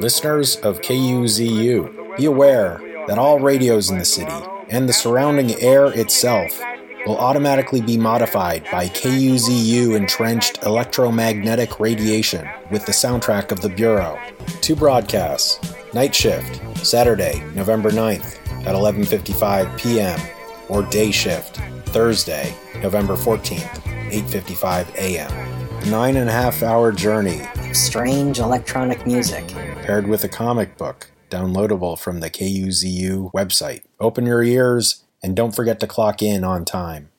Listeners of KUZU, be aware that all radios in the city and the surrounding air itself will automatically be modified by KUZU entrenched electromagnetic radiation with the soundtrack of the Bureau. Two broadcasts. Night shift, Saturday, November 9th at 11:55 p.m. or day shift, Thursday, November 14th, 8:55 a.m. Nine and a half hour journey Strange electronic music. paired with a comic book downloadable from the KUZU website. Open your ears and don't forget to clock in on time.